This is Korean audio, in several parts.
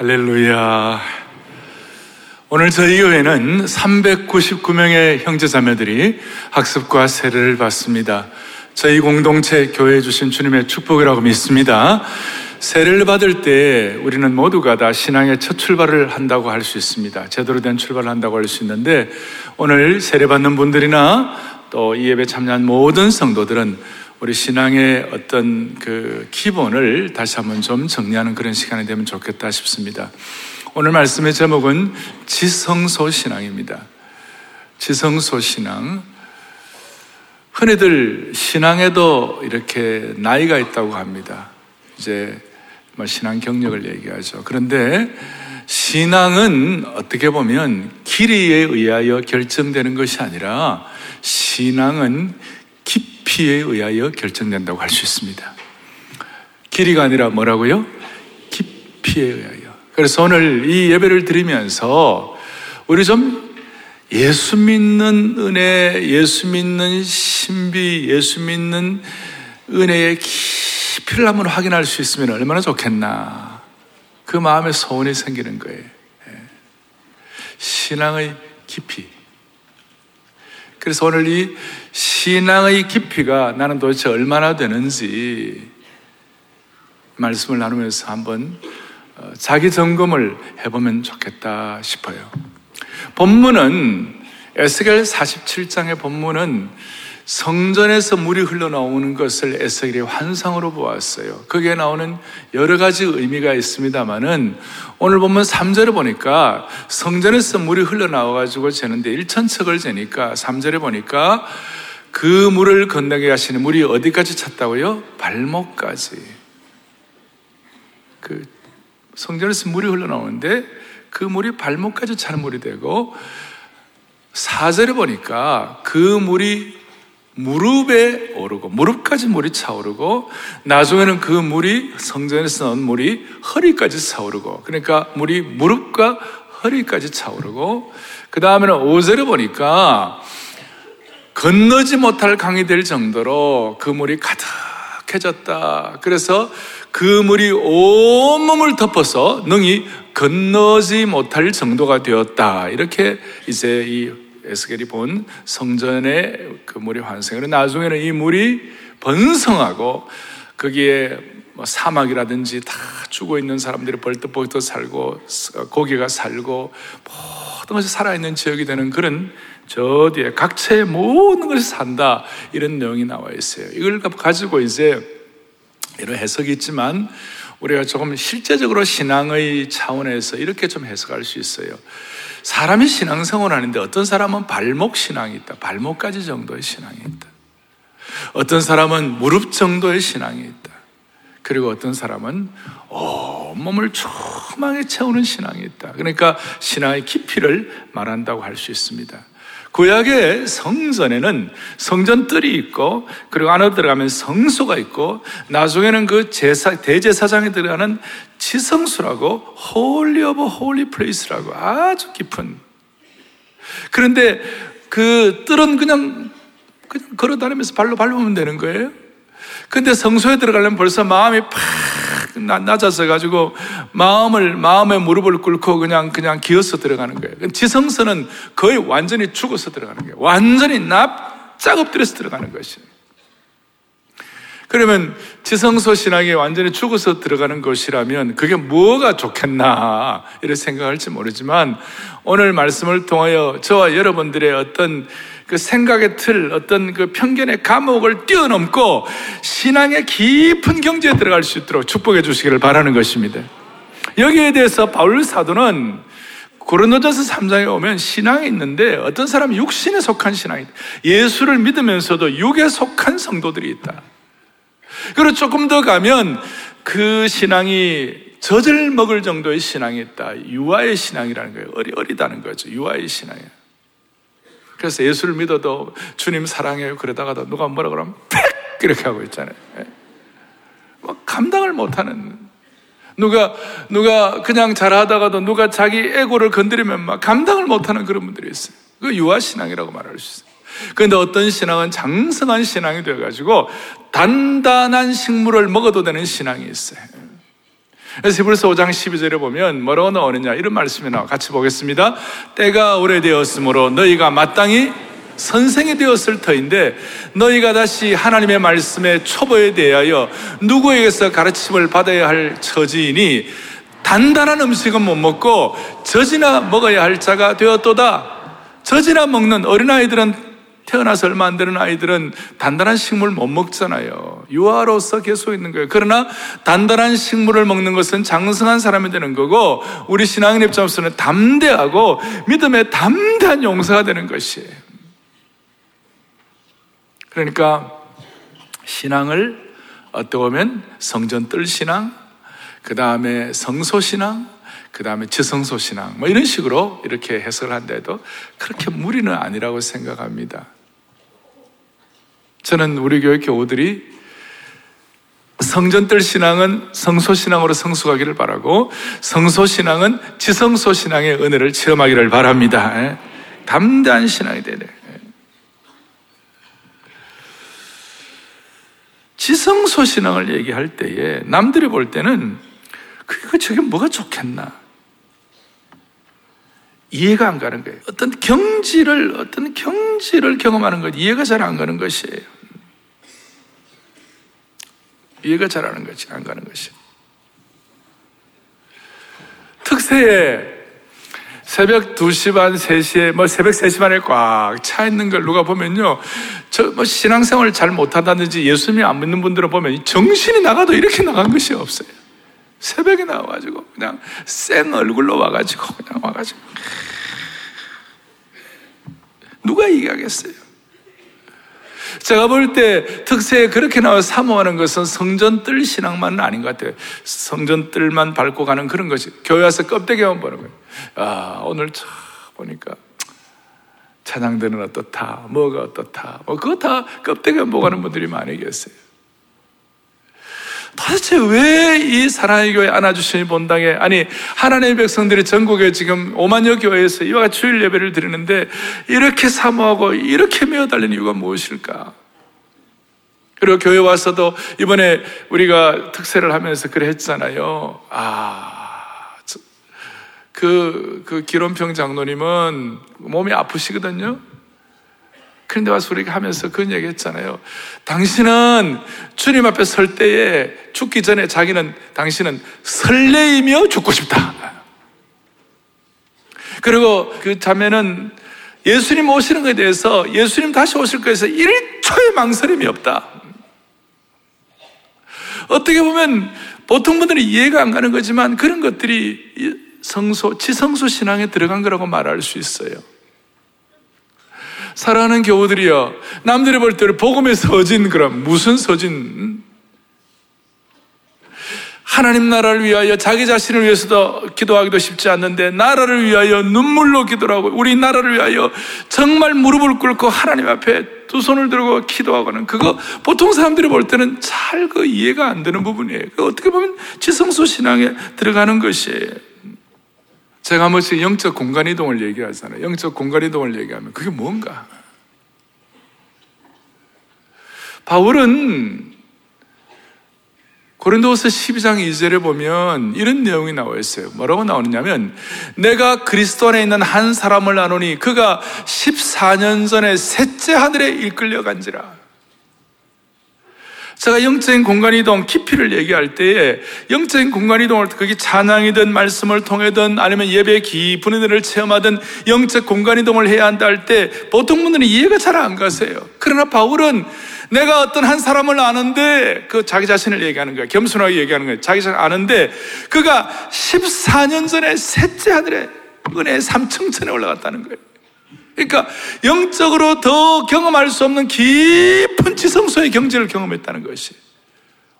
할렐루야. 오늘 저희 교회는 399명의 형제자매들이 학습과 세례를 받습니다. 저희 공동체 교회에 주신 주님의 축복이라고 믿습니다. 세례를 받을 때 우리는 모두가 다 신앙의 첫 출발을 한다고 할 수 있습니다. 제대로 된 출발을 한다고 할 수 있는데 오늘 세례 받는 분들이나 또 이 예배 참여한 모든 성도들은 우리 신앙의 어떤 그 기본을 다시 한번 좀 정리하는 그런 시간이 되면 좋겠다 싶습니다. 오늘 말씀의 제목은 지성소 신앙입니다. 지성소 신앙. 흔히들 신앙에도 이렇게 나이가 있다고 합니다. 이제 뭐 신앙 경력을 얘기하죠. 그런데 신앙은 어떻게 보면 길이에 의하여 결정되는 것이 아니라 신앙은 깊이에 의하여 결정된다고 할 수 있습니다. 길이가 아니라 뭐라고요? 깊이에 의하여. 그래서 오늘 이 예배를 드리면서 우리 좀 예수 믿는 은혜, 예수 믿는 신비, 예수 믿는 은혜의 깊이를 한번 확인할 수 있으면 얼마나 좋겠나. 그 마음에 소원이 생기는 거예요. 예. 신앙의 깊이. 그래서 오늘 이 신앙의 깊이가 나는 도대체 얼마나 되는지 말씀을 나누면서 한번 어, 자기 점검을 해보면 좋겠다 싶어요. 본문은 에스겔 47장의 본문은 성전에서 물이 흘러나오는 것을 에스겔이 환상으로 보았어요. 거기에 나오는 여러 가지 의미가 있습니다만은 오늘 보면 3절에 보니까 성전에서 물이 흘러나와가지고 재는데 1천척을 재니까 3절에 보니까 그 물을 건너게 하시는 물이 어디까지 찼다고요? 발목까지. 그 성전에서 물이 흘러나오는데 그 물이 발목까지 차는 물이 되고 사절에 보니까 그 물이 무릎에 오르고 무릎까지 물이 차오르고 나중에는 그 물이 성전에서 나온 물이 허리까지 차오르고 그러니까 물이 무릎과 허리까지 차오르고 그 다음에는 오절에 보니까 건너지 못할 강이 될 정도로 그 물이 가득해졌다. 그래서 그 물이 온몸을 덮어서 능히 건너지 못할 정도가 되었다. 이렇게 이제 이 에스겔이 본 성전의 그 물이 환생을 나중에는 이 물이 번성하고 거기에 뭐 사막이라든지 다 죽어 있는 사람들이 벌떡벌떡 살고 고기가 살고 모든 것이 살아있는 지역이 되는 그런 저 뒤에 각처의 모든 것이 산다 이런 내용이 나와 있어요. 이걸 가지고 이제 이런 해석이 있지만 우리가 조금 실제적으로 신앙의 차원에서 이렇게 좀 해석할 수 있어요. 사람이 신앙생활 하는데 어떤 사람은 발목 신앙이 있다. 발목까지 정도의 신앙이 있다. 어떤 사람은 무릎 정도의 신앙이 있다. 그리고 어떤 사람은 온몸을 충만하게 채우는 신앙이 있다. 그러니까 신앙의 깊이를 말한다고 할 수 있습니다. 구약의 성전에는 성전뜰이 있고 그리고 안으로 들어가면 성소가 있고 나중에는 그 제사 대제사장이 들어가는 지성소라고 holy of holy place라고 아주 깊은 그런데 그 뜰은 그냥 그냥 걸어 다니면서 발로 밟으면 되는 거예요. 근데 성소에 들어가려면 벌써 마음이 팍 낮아져 가지고 마음을 마음의 무릎을 꿇고 그냥 그냥 기어서 들어가는 거예요. 지성서는 거의 완전히 죽어서 들어가는 거예요. 완전히 납작 엎드려서 들어가는 것이에요. 그러면 지성소 신앙이 완전히 죽어서 들어가는 것이라면 그게 뭐가 좋겠나 이런 생각할지 모르지만 오늘 말씀을 통하여 저와 여러분들의 어떤 그 생각의 틀, 어떤 그 편견의 감옥을 뛰어넘고 신앙의 깊은 경지에 들어갈 수 있도록 축복해 주시기를 바라는 것입니다. 여기에 대해서 바울 사도는 고린도전서 3장에 오면 신앙이 있는데 어떤 사람은 육신에 속한 신앙이 있다. 예수를 믿으면서도 육에 속한 성도들이 있다. 그리고 조금 더 가면 그 신앙이 젖을 먹을 정도의 신앙이 있다. 유아의 신앙이라는 거예요. 어리, 어리다는 거죠. 유아의 신앙이에요. 그래서 예수를 믿어도 주님 사랑해요. 그러다가도 누가 뭐라 그러면 팩! 이렇게 하고 있잖아요. 예. 뭐 감당을 못하는. 누가, 누가 그냥 잘하다가도 누가 자기 에고를 건드리면 막 감당을 못하는 그런 분들이 있어요. 그 유아신앙이라고 말할 수 있어요. 그런데 어떤 신앙은 장성한 신앙이 되어가지고 단단한 식물을 먹어도 되는 신앙이 있어요. 히브리서 5장 12절에 보면 뭐라고 나오느냐 이런 말씀이 나와 같이 보겠습니다. 때가 오래되었으므로 너희가 마땅히 선생이 되었을 터인데 너희가 다시 하나님의 말씀의 초보에 대하여 누구에게서 가르침을 받아야 할 처지이니 단단한 음식은 못 먹고 젖이나 먹어야 할 자가 되었도다. 젖이나 먹는 어린아이들은 태어나서 얼마 안 되는 아이들은 단단한 식물 못 먹잖아요. 유아로서 계속 있는 거예요. 그러나 단단한 식물을 먹는 것은 장성한 사람이 되는 거고 우리 신앙인 입장에서는 담대하고 믿음의 담대한 용사가 되는 것이에요. 그러니까 신앙을 어떻게 보면 성전 뜰 신앙, 그 다음에 성소 신앙, 그 다음에 지성소 신앙, 뭐 이런 식으로 이렇게 해석을 한데도 그렇게 무리는 아니라고 생각합니다. 저는 우리 교회 교우들이 성전뜰 신앙은 성소 신앙으로 성숙하기를 바라고 성소 신앙은 지성소 신앙의 은혜를 체험하기를 바랍니다. 예. 담대한 신앙이 되네. 예. 지성소 신앙을 얘기할 때에 남들이 볼 때는 그게 저게 뭐가 좋겠나? 이해가 안 가는 거예요. 어떤 경지를, 어떤 경지를 경험하는 것, 이해가 잘 안 가는 것이에요. 이해가 잘 안 가는 안 가는 것이. 특세에 새벽 2시 반, 3시에, 뭐 새벽 3시 반에 꽉 차 있는 걸 누가 보면요. 저, 뭐 신앙생활을 잘 못한다든지 예수님 안 믿는 분들을 보면 정신이 나가도 이렇게 나간 것이 없어요. 새벽에 나와가지고 그냥 쌩 얼굴로 와가지고 그냥 와가지고 누가 얘기하겠어요? 제가 볼 때 특세에 그렇게 나와 사모하는 것은 성전 뜰 신앙만은 아닌 것 같아요. 성전 뜰만 밟고 가는 그런 것이 교회 와서 껍데기만 보는 거예요. 아 오늘 참 보니까 찬양대는 어떻다, 뭐가 어떻다, 뭐 그거 다 껍데기만 보고 가는 분들이 많이 계세요. 도대체 왜 이 사랑의 교회 안아주시니 본당에 아니 하나님의 백성들이 전국에 지금 5만여 교회에서 이와 같이 주일 예배를 드리는데 이렇게 사모하고 이렇게 메어달리는 이유가 무엇일까? 그리고 교회 와서도 이번에 우리가 특세를 하면서 그래 했잖아요. 아, 그, 그 기론평 장로님은 몸이 아프시거든요. 그런데 와서 우리가 하면서 그런 얘기 했잖아요. 당신은 주님 앞에 설 때에 죽기 전에 자기는 당신은 설레이며 죽고 싶다. 그리고 그 자매는 예수님 오시는 것에 대해서 예수님 다시 오실 것에서 1초의 망설임이 없다. 어떻게 보면 보통 분들은 이해가 안 가는 거지만 그런 것들이 성소, 지성소 신앙에 들어간 거라고 말할 수 있어요. 사랑하는 교우들이여, 남들이 볼 때는 복음의 서진, 그럼 무슨 서진? 하나님 나라를 위하여 자기 자신을 위해서도 기도하기도 쉽지 않는데 나라를 위하여 눈물로 기도하고 우리 나라를 위하여 정말 무릎을 꿇고 하나님 앞에 두 손을 들고 기도하고는 그거 보통 사람들이 볼 때는 잘 그 이해가 안 되는 부분이에요. 어떻게 보면 지성소 신앙에 들어가는 것이에요. 제가 한 번씩 영적 공간 이동을 얘기하잖아요. 영적 공간 이동을 얘기하면 그게 뭔가? 바울은 고린도서 12장 2절에 보면 이런 내용이 나와 있어요. 뭐라고 나오느냐면 내가 그리스도 안에 있는 한 사람을 나누니 그가 14년 전에 셋째 하늘에 이끌려 간지라. 제가 영적인 공간 이동 깊이를 얘기할 때에 영적인 공간 이동을 그게 찬양이든 말씀을 통해든 아니면 예배 깊은 은혜를 체험하든 영적 공간 이동을 해야 한다 할 때 보통 분들은 이해가 잘 안 가세요. 그러나 바울은 내가 어떤 한 사람을 아는데 그 자기 자신을 얘기하는 거야. 겸손하게 얘기하는 거야. 자기 자신 아는데 그가 14년 전에 셋째 하늘에 은혜 3층 천에 올라갔다는 거예요. 그러니까 영적으로 더 경험할 수 없는 깊은 지성소의 경제를 경험했다는 것이.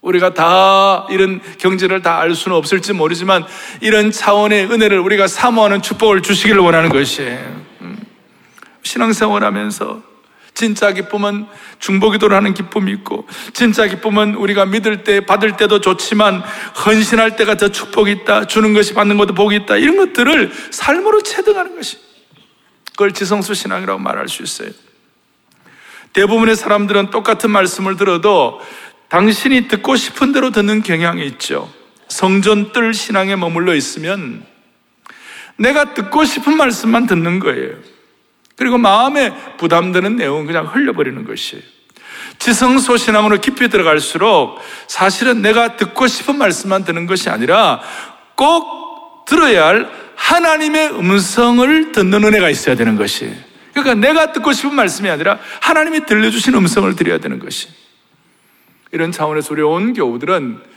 우리가 다 이런 경제를 다 알 수는 없을지 모르지만 이런 차원의 은혜를 우리가 사모하는 축복을 주시기를 원하는 것이에요. 음. 신앙생활 하면서 진짜 기쁨은 중보기도를 하는 기쁨이 있고 진짜 기쁨은 우리가 믿을 때 받을 때도 좋지만 헌신할 때가 더 축복이 있다 주는 것이 받는 것도 복이 있다 이런 것들을 삶으로 체득하는 것이 그걸 지성수 신앙이라고 말할 수 있어요. 대부분의 사람들은 똑같은 말씀을 들어도 당신이 듣고 싶은 대로 듣는 경향이 있죠. 성전 뜰 신앙에 머물러 있으면 내가 듣고 싶은 말씀만 듣는 거예요. 그리고 마음에 부담되는 내용은 그냥 흘려버리는 것이에요. 지성소 신앙으로 깊이 들어갈수록 사실은 내가 듣고 싶은 말씀만 듣는 것이 아니라 꼭 들어야 할 하나님의 음성을 듣는 은혜가 있어야 되는 것이. 그러니까 내가 듣고 싶은 말씀이 아니라 하나님이 들려주신 음성을 드려야 되는 것이. 이런 차원에서 우리 온 교우들은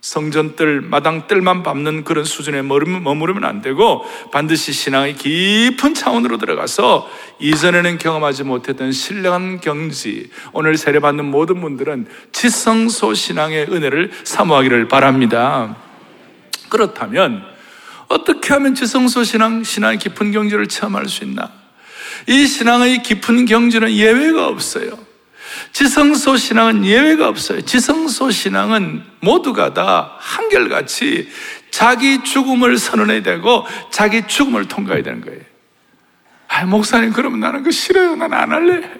성전뜰, 마당뜰만 밟는 그런 수준에 머무르면 안 되고 반드시 신앙의 깊은 차원으로 들어가서 이전에는 경험하지 못했던 신령한 경지, 오늘 세례받는 모든 분들은 지성소 신앙의 은혜를 사모하기를 바랍니다. 그렇다면 어떻게 하면 지성소 신앙, 신앙의 깊은 경지를 체험할 수 있나? 이 신앙의 깊은 경지는 예외가 없어요. 지성소 신앙은 예외가 없어요. 지성소 신앙은 모두가 다 한결같이 자기 죽음을 선언해야 되고 자기 죽음을 통과해야 되는 거예요. 아, 목사님, 그러면 나는 그 싫어요. 나는 안 할래.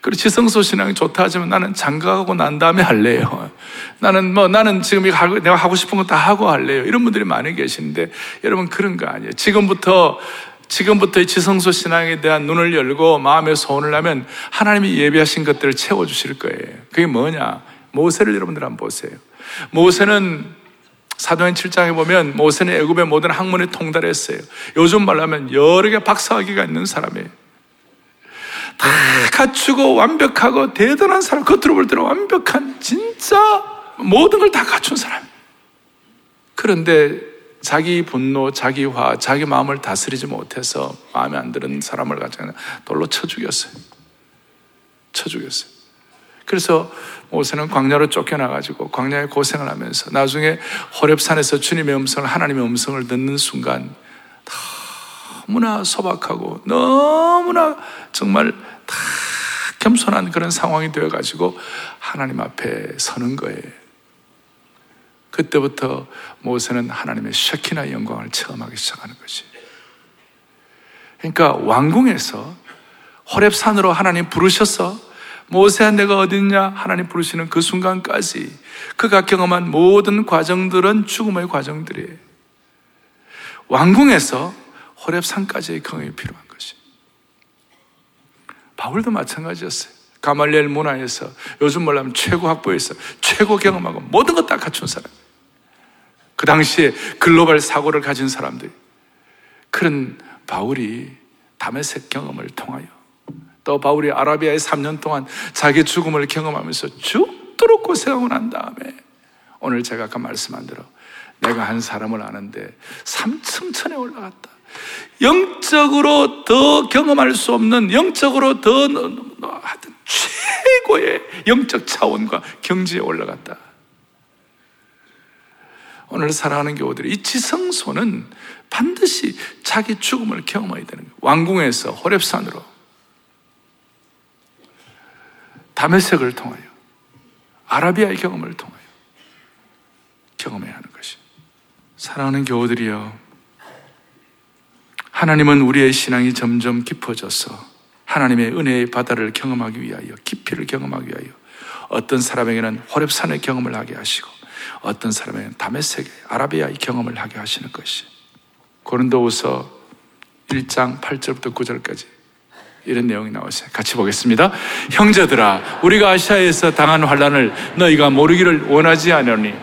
그리고 지성소 신앙이 좋다 하지만 나는 장가가고 난 다음에 할래요. 나는 뭐, 나는 지금 내가 하고 싶은 거 다 하고 할래요. 이런 분들이 많이 계시는데 여러분 그런 거 아니에요. 지금부터 지금부터 이 지성소 신앙에 대한 눈을 열고 마음의 소원을 하면 하나님이 예비하신 것들을 채워 주실 거예요. 그게 뭐냐? 모세를 여러분들 한번 보세요. 모세는 사도행 7장에 보면 모세는 애굽의 모든 학문에 통달했어요. 요즘 말로 하면 여러 개 박사학위가 있는 사람이에요. 다 갖추고 완벽하고 대단한 사람, 겉으로 볼 때는 완벽한 진짜 모든 걸 다 갖춘 사람. 그런데 자기 분노, 자기 화, 자기 마음을 다스리지 못해서 마음에 안 드는 사람을 가지고 돌로 쳐 죽였어요. 쳐 죽였어요. 그래서 모세는 광야로 쫓겨나가지고 광야에 고생을 하면서 나중에 호랩산에서 주님의 음성을, 하나님의 음성을 듣는 순간 너무나 소박하고 너무나 정말 다 겸손한 그런 상황이 되어가지고 하나님 앞에 서는 거예요. 그때부터 모세는 하나님의 ሸ키나 영광을 체험하기 시작하는 것이. 그러니까 왕궁에서 호랩산으로 하나님 부르셔서 모세야 내가 어딨냐 하나님 부르시는 그 순간까지 그가 경험한 모든 과정들은 죽음의 과정들이에요. 왕궁에서 호랩산까지의 경험이 필요한 것이. 바울도 마찬가지였어요. 가말리엘 문화에서 요즘 말하면 최고 학부에서 최고 경험하고 모든 것 다 갖춘 사람. 그 당시에 글로벌 사고를 가진 사람들. 그런 바울이 담에색 경험을 통하여 또 바울이 아라비아에 3년 동안 자기 죽음을 경험하면서 죽도록 고생하고 난 다음에 오늘 제가 아까 말씀한 대로 내가 한 사람을 아는데 3층 천에 올라갔다. 영적으로 더 경험할 수 없는 영적으로 더 하여튼 최고의 영적 차원과 경지에 올라갔다. 오늘 사랑하는 교우들이 이 지성소는 반드시 자기 죽음을 경험해야 되는 거예요. 왕궁에서 호랩산으로 담에색을 통하여 아라비아의 경험을 통하여 경험해야 하는 것이. 사랑하는 교우들이여, 하나님은 우리의 신앙이 점점 깊어져서 하나님의 은혜의 바다를 경험하기 위하여, 깊이를 경험하기 위하여 어떤 사람에게는 호랩산의 경험을 하게 하시고 어떤 사람에게는 다메섹의 아라비아의 경험을 하게 하시는 것이 고린도후서 1장 8절부터 9절까지 이런 내용이 나오세요. 같이 보겠습니다. 형제들아, 우리가 아시아에서 당한 환란을 너희가 모르기를 원하지 않으니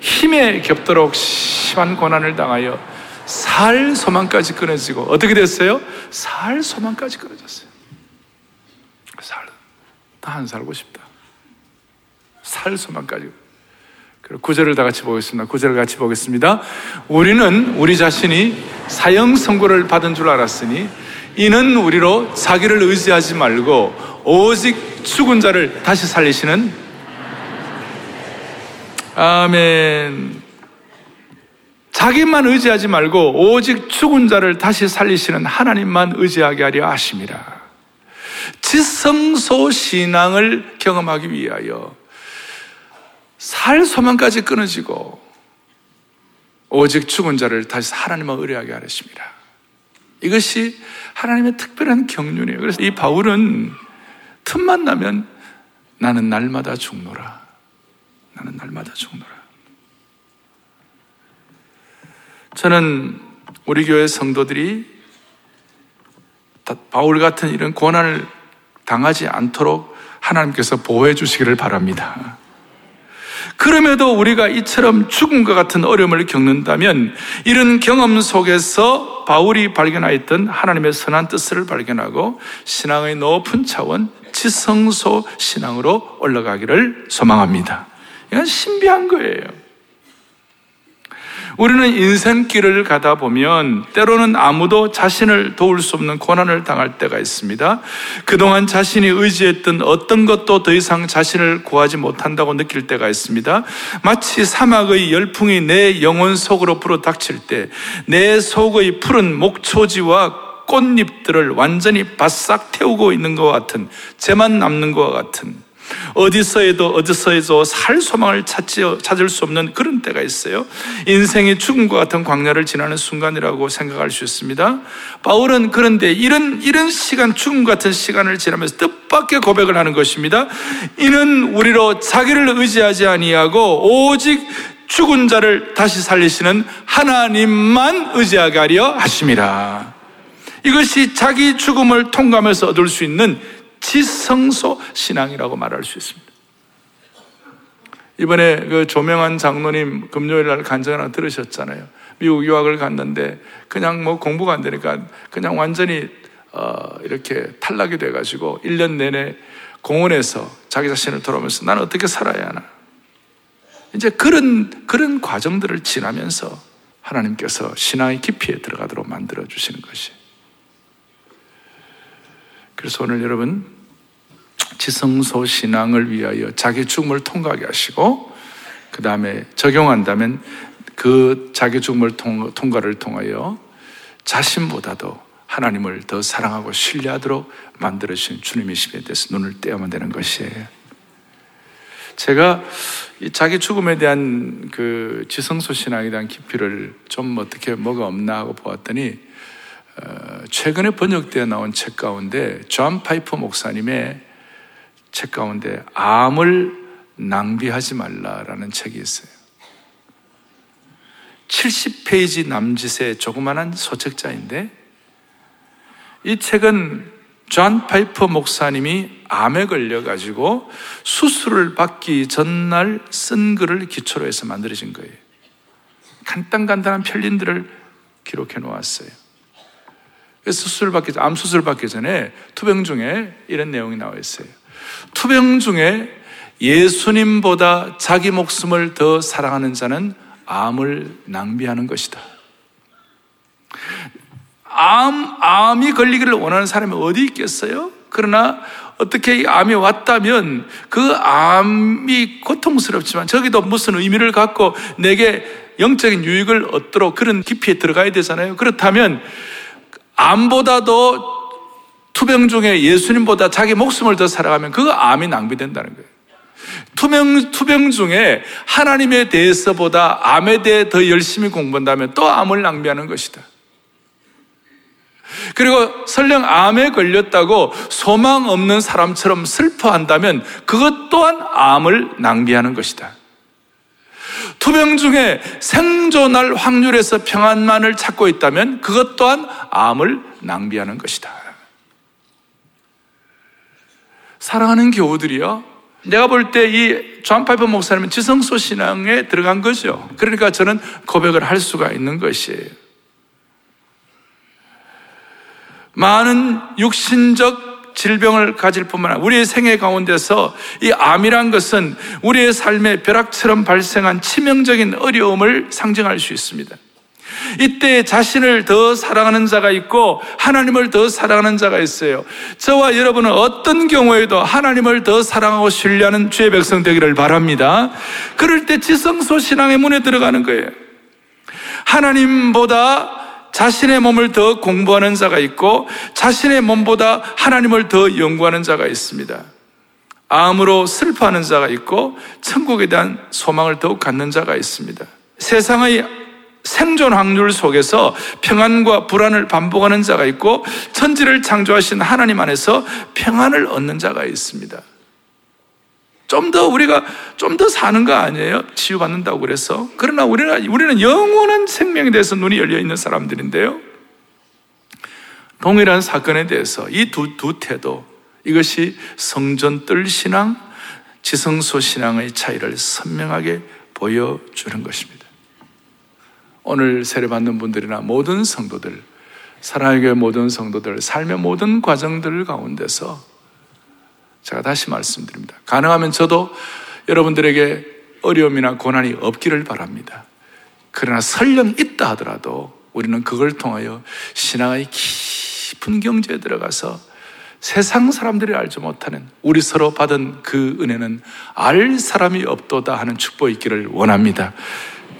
힘에 겹도록 심한 고난을 당하여 살 소망까지 끊어지고 어떻게 됐어요? 살 소망까지 끊어졌어요. 살, 다안 살고 싶다. 살 소망까지. 구절을 다 같이 보겠습니다. 구절을 같이 보겠습니다. 우리는 우리 자신이 사형 선고를 받은 줄 알았으니 이는 우리로 자기를 의지하지 말고 오직 죽은 자를 다시 살리시는 아멘. 자기만 의지하지 말고 오직 죽은 자를 다시 살리시는 하나님만 의지하게 하려 하십니다. 지성소 신앙을 경험하기 위하여 살 소망까지 끊어지고 오직 죽은 자를 다시 하나님만 의뢰하게 하십니다. 이것이 하나님의 특별한 경륜이에요. 그래서 이 바울은 틈만 나면 나는 날마다 죽노라. 나는 날마다 죽노라. 저는 우리 교회 성도들이 바울 같은 이런 고난을 당하지 않도록 하나님께서 보호해 주시기를 바랍니다. 그럼에도 우리가 이처럼 죽음과 같은 어려움을 겪는다면 이런 경험 속에서 바울이 발견하였던 하나님의 선한 뜻을 발견하고 신앙의 높은 차원 지성소 신앙으로 올라가기를 소망합니다. 이건 신비한 거예요. 우리는 인생길을 가다 보면 때로는 아무도 자신을 도울 수 없는 고난을 당할 때가 있습니다. 그동안 자신이 의지했던 어떤 것도 더 이상 자신을 구하지 못한다고 느낄 때가 있습니다. 마치 사막의 열풍이 내 영혼 속으로 불어닥칠 때 내 속의 푸른 목초지와 꽃잎들을 완전히 바싹 태우고 있는 것 같은, 재만 남는 것 같은, 어디서에도 어디서에도 살 소망을 찾지, 찾을 수 없는 그런 때가 있어요. 인생이 죽음과 같은 광야를 지나는 순간이라고 생각할 수 있습니다. 바울은 그런데 이런 이런 시간 죽음 같은 시간을 지나면서 뜻밖의 고백을 하는 것입니다. 이는 우리로 자기를 의지하지 아니하고 오직 죽은 자를 다시 살리시는 하나님만 의지하게 하려 하심이라. 이것이 자기 죽음을 통과하면서 얻을 수 있는 지성소 신앙이라고 말할 수 있습니다. 이번에 그 조명한 장로님 금요일 날 간증 하나 들으셨잖아요. 미국 유학을 갔는데 그냥 뭐 공부가 안 되니까 그냥 완전히 어 이렇게 탈락이 돼가지고 1년 내내 공원에서 자기 자신을 돌아오면서 나는 어떻게 살아야 하나. 이제 그런, 그런 과정들을 지나면서 하나님께서 신앙의 깊이에 들어가도록 만들어 주시는 것이. 그래서 오늘 여러분 지성소 신앙을 위하여 자기 죽음을 통과하게 하시고 그 다음에 적용한다면 그 자기 죽음을 통, 통과를 통하여 자신보다도 하나님을 더 사랑하고 신뢰하도록 만들어주신 주님의 심에 대해서 눈을 떼어만 되는 것이에요. 제가 자기 죽음에 대한 그 지성소 신앙에 대한 깊이를 좀 어떻게 뭐가 없나 하고 보았더니 어, 최근에 번역되어 나온 책 가운데 존 파이퍼 목사님의 책 가운데 암을 낭비하지 말라라는 책이 있어요. 70페이지 남짓의 조그만한 소책자인데 이 책은 존 파이퍼 목사님이 암에 걸려가지고 수술을 받기 전날 쓴 글을 기초로 해서 만들어진 거예요. 간단간단한 편린들을 기록해 놓았어요. 수술 받기, 암 수술 받기 전에 투병 중에 이런 내용이 나와 있어요. 투병 중에 예수님보다 자기 목숨을 더 사랑하는 자는 암을 낭비하는 것이다. 암, 암이 걸리기를 원하는 사람이 어디 있겠어요? 그러나 어떻게 암이 왔다면 그 암이 고통스럽지만 저기도 무슨 의미를 갖고 내게 영적인 유익을 얻도록 그런 깊이에 들어가야 되잖아요. 그렇다면 암보다도 투병 중에 예수님보다 자기 목숨을 더 살아가면 그 암이 낭비된다는 거예요. 투병, 투병 중에 하나님에 대해서보다 암에 대해 더 열심히 공부한다면 또 암을 낭비하는 것이다. 그리고 설령 암에 걸렸다고 소망 없는 사람처럼 슬퍼한다면 그것 또한 암을 낭비하는 것이다. 투병 중에 생존할 확률에서 평안만을 찾고 있다면 그것 또한 암을 낭비하는 것이다. 사랑하는 교우들이여. 내가 볼 때 이 존 파이퍼 목사님은 지성소 신앙에 들어간 거죠. 그러니까 저는 고백을 할 수가 있는 것이에요. 많은 육신적 질병을 가질 뿐만 아니라 우리의 생애 가운데서 이 암이란 것은 우리의 삶의 벼락처럼 발생한 치명적인 어려움을 상징할 수 있습니다. 이때 자신을 더 사랑하는 자가 있고 하나님을 더 사랑하는 자가 있어요. 저와 여러분은 어떤 경우에도 하나님을 더 사랑하고 신뢰하는 주의 백성 되기를 바랍니다. 그럴 때 지성소 신앙의 문에 들어가는 거예요. 하나님보다 자신의 몸을 더 공부하는 자가 있고 자신의 몸보다 하나님을 더 연구하는 자가 있습니다. 암으로 슬퍼하는 자가 있고 천국에 대한 소망을 더욱 갖는 자가 있습니다. 세상의 생존 확률 속에서 평안과 불안을 반복하는 자가 있고 천지를 창조하신 하나님 안에서 평안을 얻는 자가 있습니다. 좀 더 우리가 좀 더 사는 거 아니에요? 치유받는다고 그래서. 그러나 우리는, 우리는 영원한 생명에 대해서 눈이 열려 있는 사람들인데요. 동일한 사건에 대해서 이 두, 두 태도, 이것이 성전 뜰 신앙, 지성소 신앙의 차이를 선명하게 보여주는 것입니다. 오늘 세례받는 분들이나 모든 성도들, 사랑의 교회 모든 성도들, 삶의 모든 과정들 가운데서 제가 다시 말씀드립니다. 가능하면 저도 여러분들에게 어려움이나 고난이 없기를 바랍니다. 그러나 설령 있다 하더라도 우리는 그걸 통하여 신앙의 깊은 경지에 들어가서 세상 사람들이 알지 못하는 우리 서로 받은 그 은혜는 알 사람이 없도다 하는 축복이 있기를 원합니다.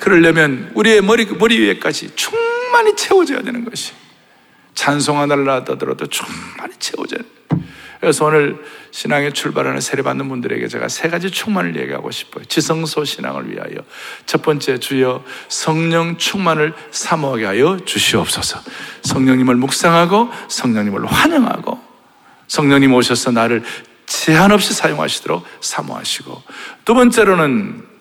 그러려면 우리의 머리, 머리 위에까지 충만히 채워져야 되는 것이 찬송하나를 하더라도 충만히 채워져야 돼. 그래서 오늘 신앙에 출발하는 세례받는 분들에게 제가 세 가지 충만을 얘기하고 싶어요. 지성소 신앙을 위하여. 첫 번째, 주여 성령 충만을 사모하게 하여 주시옵소서. 성령님을 묵상하고 성령님을 환영하고 성령님 오셔서 나를 제한 없이 사용하시도록 사모하시고 두 번째로는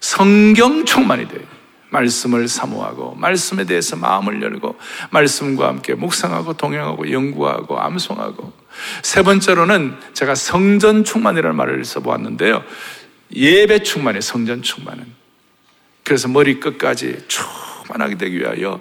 성경 충만이 돼요. 말씀을 사모하고 말씀에 대해서 마음을 열고 말씀과 함께 묵상하고 동행하고 연구하고 암송하고 세 번째로는 제가 성전 충만이라는 말을 써보았는데요. 예배 충만이 성전 충만은 그래서 머리 끝까지 충만하게 되기 위하여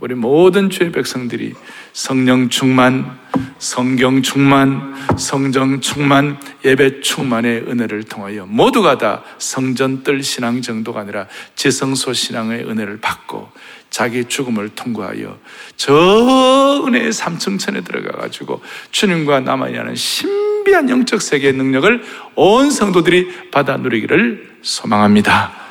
우리 모든 주의 백성들이 성령 충만, 성경 충만, 성정 충만, 예배 충만의 은혜를 통하여 모두가 다 성전 뜰 신앙 정도가 아니라 지성소 신앙의 은혜를 받고 자기 죽음을 통과하여 저 은혜의 삼층천에 들어가 가지고 주님과 하는 신비한 영적 세계의 능력을 온 성도들이 받아 누리기를 소망합니다.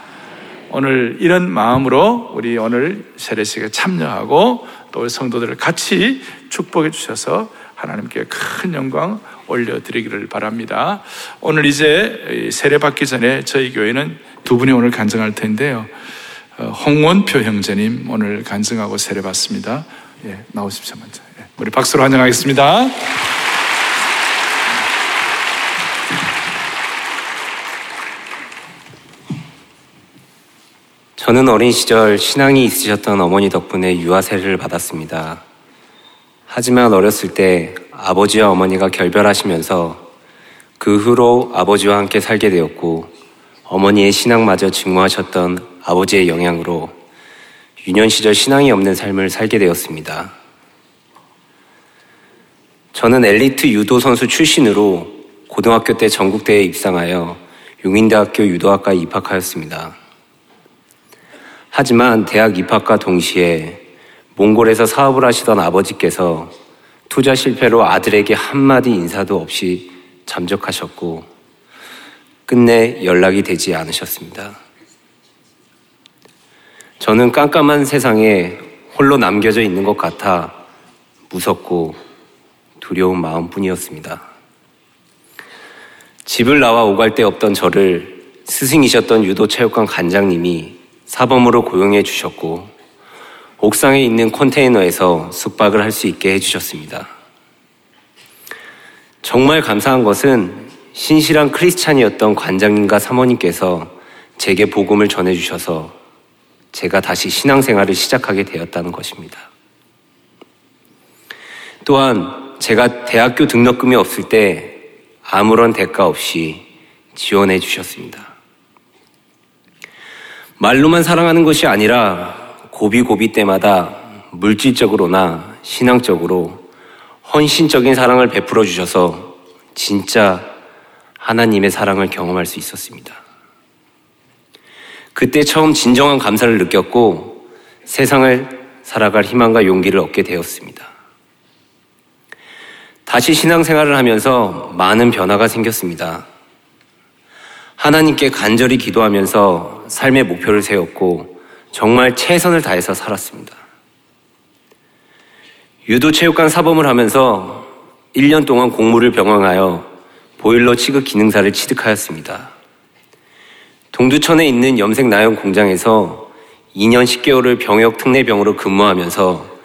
오늘 이런 마음으로 우리 오늘 세례식에 참여하고 또 성도들을 같이 축복해 주셔서 하나님께 큰 영광 올려드리기를 바랍니다. 오늘 이제 세례 받기 전에 저희 교회는 두 분이 오늘 간증할 텐데요. 어, 홍원표 형제님 오늘 간증하고 세례 받습니다. 예, 나오십시오 먼저. 예, 우리 박수로 환영하겠습니다. 저는 어린 시절 신앙이 있으셨던 어머니 덕분에 유아 세례를 받았습니다. 하지만 어렸을 때 아버지와 어머니가 결별하시면서 그 후로 아버지와 함께 살게 되었고 어머니의 신앙마저 증오하셨던 아버지의 영향으로 유년 시절 신앙이 없는 삶을 살게 되었습니다. 저는 엘리트 유도 선수 출신으로 고등학교 때 전국대회에 입상하여 용인대학교 유도학과에 입학하였습니다. 하지만 대학 입학과 동시에 몽골에서 사업을 하시던 아버지께서 투자 실패로 아들에게 한마디 인사도 없이 잠적하셨고 끝내 연락이 되지 않으셨습니다. 저는 깜깜한 세상에 홀로 남겨져 있는 것 같아 무섭고 두려운 마음뿐이었습니다. 집을 나와 오갈 데 없던 저를 스승이셨던 유도체육관 관장님이 사범으로 고용해 주셨고 옥상에 있는 컨테이너에서 숙박을 할 수 있게 해주셨습니다. 정말 감사한 것은 신실한 크리스찬이었던 관장님과 사모님께서 제게 복음을 전해주셔서 제가 다시 신앙생활을 시작하게 되었다는 것입니다. 또한 제가 대학교 등록금이 없을 때 아무런 대가 없이 지원해 주셨습니다. 말로만 사랑하는 것이 아니라 고비고비 때마다 물질적으로나 신앙적으로 헌신적인 사랑을 베풀어 주셔서 진짜 하나님의 사랑을 경험할 수 있었습니다. 그때 처음 진정한 감사를 느꼈고 세상을 살아갈 희망과 용기를 얻게 되었습니다. 다시 신앙생활을 하면서 많은 변화가 생겼습니다. 하나님께 간절히 기도하면서 삶의 목표를 세웠고 정말 최선을 다해서 살았습니다. 유도체육관 사범을 하면서 1년 동안 공무를 병행하여 보일러 취급 기능사를 취득하였습니다. 동두천에 있는 염색 나영 공장에서 2년 10개월을 병역 특례병으로 근무하면서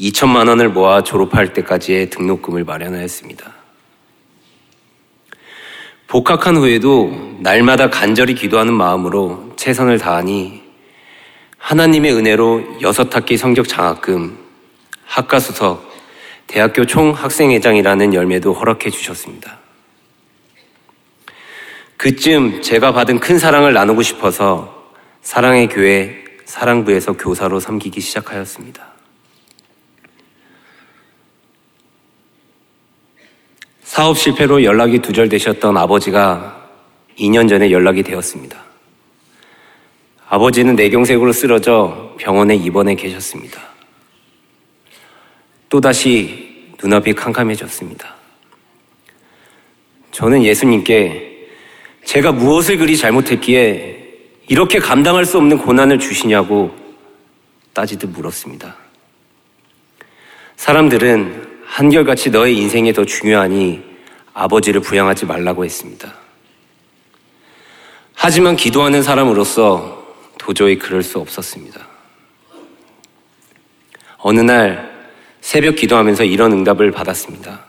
2천만 원을 모아 졸업할 때까지의 등록금을 마련하였습니다. 복학한 후에도 날마다 간절히 기도하는 마음으로 최선을 다하니 하나님의 은혜로 여섯 학기 성적 장학금, 학과수석, 대학교 총학생회장이라는 열매도 허락해 주셨습니다. 그쯤 제가 받은 큰 사랑을 나누고 싶어서 사랑의 교회 사랑부에서 교사로 섬기기 시작하였습니다. 사업 실패로 연락이 두절되셨던 아버지가 2년 전에 연락이 되었습니다. 아버지는 뇌경색으로 쓰러져 병원에 입원해 계셨습니다. 또다시 눈앞이 캄캄해졌습니다. 저는 예수님께 제가 무엇을 그리 잘못했기에 이렇게 감당할 수 없는 고난을 주시냐고 따지듯 물었습니다. 사람들은 한결같이 너의 인생에 더 중요하니 아버지를 부양하지 말라고 했습니다. 하지만 기도하는 사람으로서 도저히 그럴 수 없었습니다. 어느 날 새벽 기도하면서 이런 응답을 받았습니다.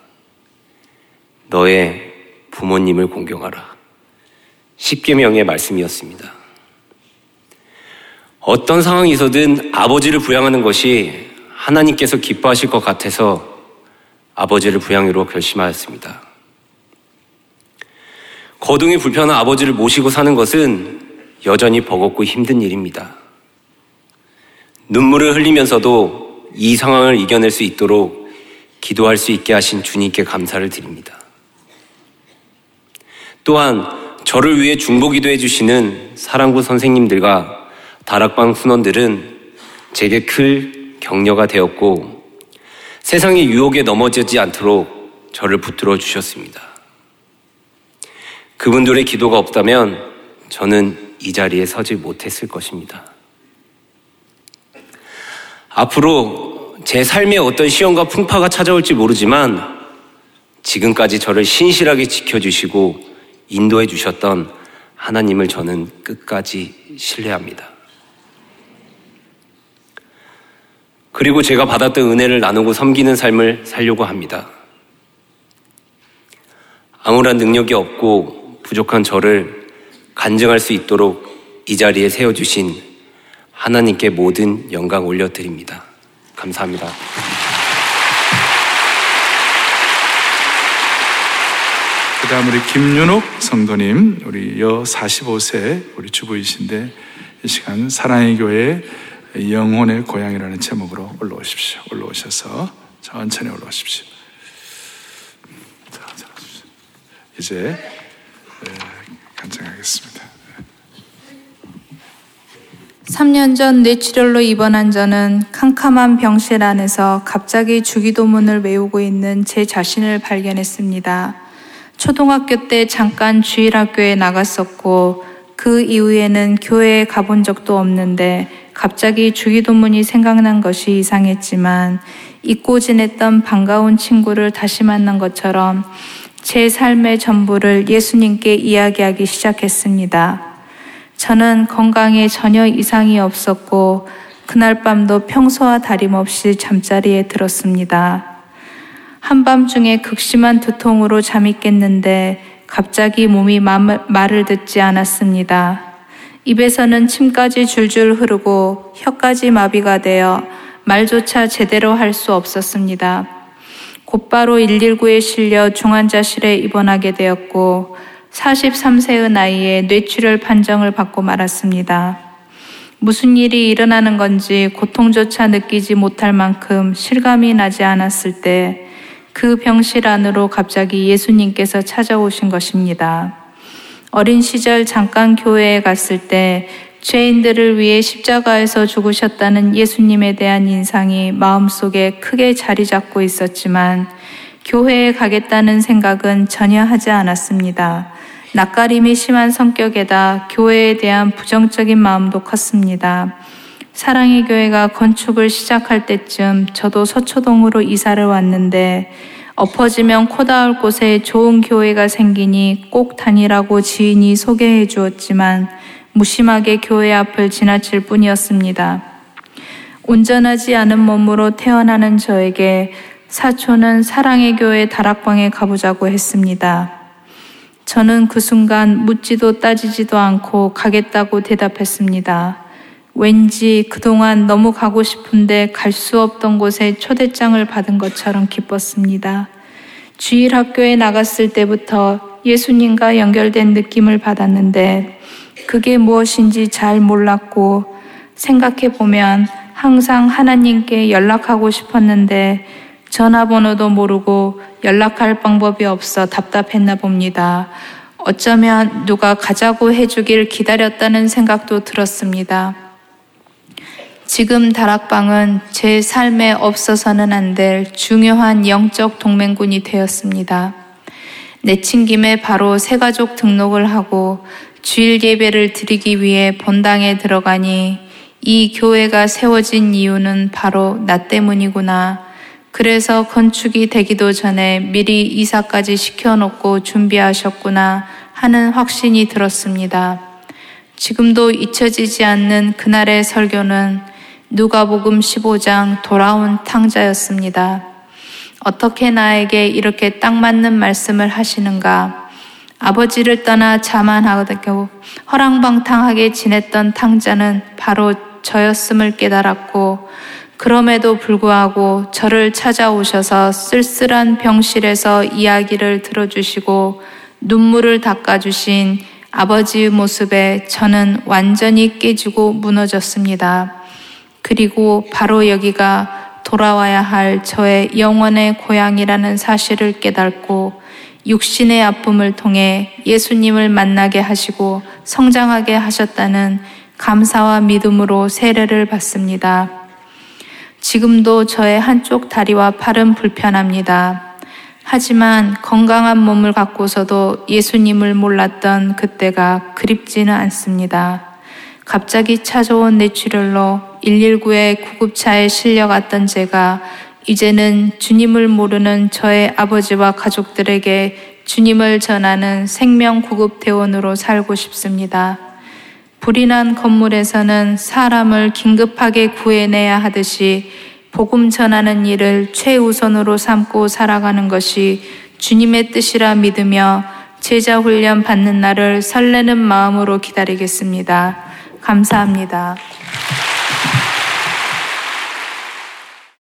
너의 부모님을 공경하라. 십계명의 말씀이었습니다. 어떤 상황에서든 아버지를 부양하는 것이 하나님께서 기뻐하실 것 같아서 아버지를 부양으로 결심하였습니다. 거동이 불편한 아버지를 모시고 사는 것은 여전히 버겁고 힘든 일입니다. 눈물을 흘리면서도 이 상황을 이겨낼 수 있도록 기도할 수 있게 하신 주님께 감사를 드립니다. 또한 저를 위해 중보기도 해주시는 사랑부 선생님들과 다락방 순원들은 제게 클 격려가 되었고 세상의 유혹에 넘어지지 않도록 저를 붙들어 주셨습니다. 그분들의 기도가 없다면 저는 이 자리에 서지 못했을 것입니다. 앞으로 제 삶에 어떤 시험과 풍파가 찾아올지 모르지만 지금까지 저를 신실하게 지켜주시고 인도해 주셨던 하나님을 저는 끝까지 신뢰합니다. 그리고 제가 받았던 은혜를 나누고 섬기는 삶을 살려고 합니다. 아무런 능력이 없고 부족한 저를 간증할 수 있도록 이 자리에 세워주신 하나님께 모든 영광 올려드립니다. 감사합니다. 그 다음 우리 김윤옥 성도님, 우리 여 45세 우리 주부이신데 이 시간 사랑의 교회 영혼의 고향이라는 제목으로 올라오십시오. 올라오셔서 천천히 올라오십시오. 이제 간증하겠습니다. 3년 전 뇌출혈로 입원한 저는 캄캄한 병실 안에서 갑자기 주기도문을 외우고 있는 제 자신을 발견했습니다. 초등학교 때 잠깐 주일학교에 나갔었고 그 이후에는 교회에 가본 적도 없는데 갑자기 주기도문이 생각난 것이 이상했지만 잊고 지냈던 반가운 친구를 다시 만난 것처럼 제 삶의 전부를 예수님께 이야기하기 시작했습니다. 저는 건강에 전혀 이상이 없었고 그날 밤도 평소와 다름없이 잠자리에 들었습니다. 한밤중에 극심한 두통으로 잠이 깼는데 갑자기 몸이 말을 듣지 않았습니다. 입에서는 침까지 줄줄 흐르고 혀까지 마비가 되어 말조차 제대로 할 수 없었습니다. 곧바로 119에 실려 중환자실에 입원하게 되었고 43세의 나이에 뇌출혈 판정을 받고 말았습니다. 무슨 일이 일어나는 건지 고통조차 느끼지 못할 만큼 실감이 나지 않았을 때 그 병실 안으로 갑자기 예수님께서 찾아오신 것입니다. 어린 시절 잠깐 교회에 갔을 때 죄인들을 위해 십자가에서 죽으셨다는 예수님에 대한 인상이 마음속에 크게 자리 잡고 있었지만 교회에 가겠다는 생각은 전혀 하지 않았습니다. 낯가림이 심한 성격에다 교회에 대한 부정적인 마음도 컸습니다. 사랑의 교회가 건축을 시작할 때쯤 저도 서초동으로 이사를 왔는데 엎어지면 코 닿을 곳에 좋은 교회가 생기니 꼭 다니라고 지인이 소개해 주었지만 무심하게 교회 앞을 지나칠 뿐이었습니다. 온전하지 않은 몸으로 태어나는 저에게 사촌은 사랑의 교회 다락방에 가보자고 했습니다. 저는 그 순간 묻지도 따지지도 않고 가겠다고 대답했습니다. 왠지 그동안 너무 가고 싶은데 갈 수 없던 곳에 초대장을 받은 것처럼 기뻤습니다. 주일 학교에 나갔을 때부터 예수님과 연결된 느낌을 받았는데 그게 무엇인지 잘 몰랐고 생각해 보면 항상 하나님께 연락하고 싶었는데 전화번호도 모르고 연락할 방법이 없어 답답했나 봅니다. 어쩌면 누가 가자고 해주길 기다렸다는 생각도 들었습니다. 지금 다락방은 제 삶에 없어서는 안 될 중요한 영적 동맹군이 되었습니다. 내친 김에 바로 새가족 등록을 하고 주일 예배를 드리기 위해 본당에 들어가니 이 교회가 세워진 이유는 바로 나 때문이구나. 그래서 건축이 되기도 전에 미리 이사까지 시켜놓고 준비하셨구나 하는 확신이 들었습니다. 지금도 잊혀지지 않는 그날의 설교는 누가복음 15장 돌아온 탕자였습니다. 어떻게 나에게 이렇게 딱 맞는 말씀을 하시는가? 아버지를 떠나 자만하고 허랑방탕하게 지냈던 탕자는 바로 저였음을 깨달았고 그럼에도 불구하고 저를 찾아오셔서 쓸쓸한 병실에서 이야기를 들어주시고 눈물을 닦아주신 아버지의 모습에 저는 완전히 깨지고 무너졌습니다. 그리고 바로 여기가 돌아와야 할 저의 영원의 고향이라는 사실을 깨닫고 육신의 아픔을 통해 예수님을 만나게 하시고 성장하게 하셨다는 감사와 믿음으로 세례를 받습니다. 지금도 저의 한쪽 다리와 팔은 불편합니다. 하지만 건강한 몸을 갖고서도 예수님을 몰랐던 그때가 그립지는 않습니다. 갑자기 찾아온 뇌출혈로 119의 구급차에 실려갔던 제가 이제는 주님을 모르는 저의 아버지와 가족들에게 주님을 전하는 생명 구급 대원으로 살고 싶습니다. 불이 난 건물에서는 사람을 긴급하게 구해내야 하듯이 복음 전하는 일을 최우선으로 삼고 살아가는 것이 주님의 뜻이라 믿으며 제자 훈련 받는 날을 설레는 마음으로 기다리겠습니다. 감사합니다.